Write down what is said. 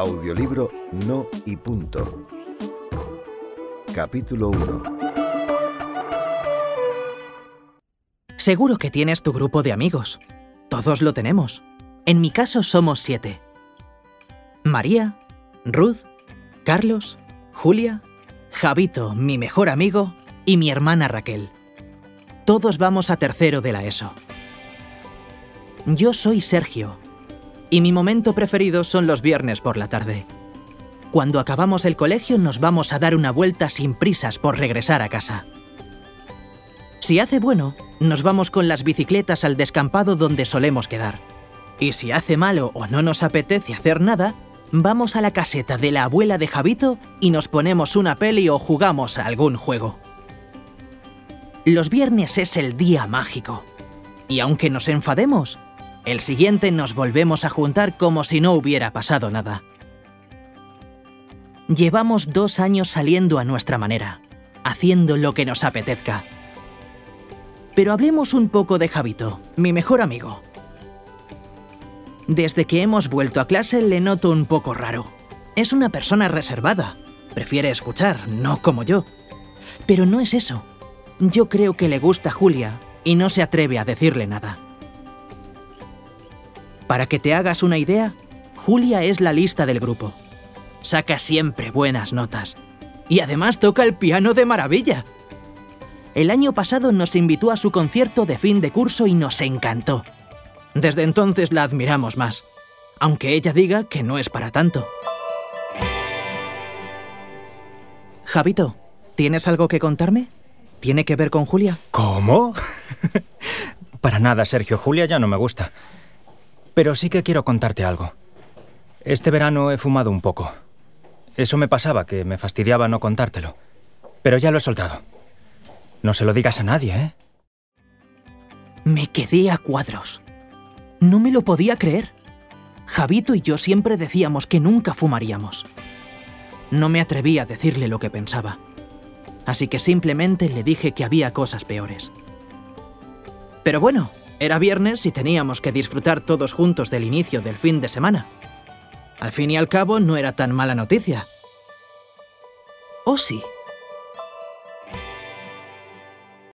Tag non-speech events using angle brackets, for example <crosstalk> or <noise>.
Audiolibro No y Punto. Capítulo 1. Seguro que tienes tu grupo de amigos. Todos lo tenemos. En mi caso somos siete. María, Ruth, Carlos, Julia, Javito, mi mejor amigo, y mi hermana Raquel. Todos vamos a tercero de la ESO. Yo soy Sergio, y mi momento preferido son los viernes por la tarde. Cuando acabamos el colegio nos vamos a dar una vuelta sin prisas por regresar a casa. Si hace bueno, nos vamos con las bicicletas al descampado donde solemos quedar. Y si hace malo o no nos apetece hacer nada, vamos a la caseta de la abuela de Javito y nos ponemos una peli o jugamos a algún juego. Los viernes es el día mágico. Y aunque nos enfademos, el siguiente nos volvemos a juntar como si no hubiera pasado nada. Llevamos dos años saliendo a nuestra manera, haciendo lo que nos apetezca. Pero hablemos un poco de Javito, mi mejor amigo. Desde que hemos vuelto a clase le noto un poco raro. Es una persona reservada. Prefiere escuchar, no como yo. Pero no es eso. Yo creo que le gusta Julia y no se atreve a decirle nada. Para que te hagas una idea, Julia es la lista del grupo. Saca siempre buenas notas. Y además toca el piano de maravilla. El año pasado nos invitó a su concierto de fin de curso y nos encantó. Desde entonces la admiramos más, aunque ella diga que no es para tanto. Javito, ¿tienes algo que contarme? ¿Tiene que ver con Julia? ¿Cómo? <laughs> para nada, Sergio. Julia ya no me gusta. Pero sí que quiero contarte algo. Este verano he fumado un poco. Eso me pasaba, que me fastidiaba no contártelo. Pero ya lo he soltado. No se lo digas a nadie, ¿eh? Me quedé a cuadros. No me lo podía creer. Javito y yo siempre decíamos que nunca fumaríamos. No me atreví a decirle lo que pensaba. Así que simplemente le dije que había cosas peores. Pero bueno, era viernes y teníamos que disfrutar todos juntos del inicio del fin de semana. Al fin y al cabo no era tan mala noticia. ¿O sí?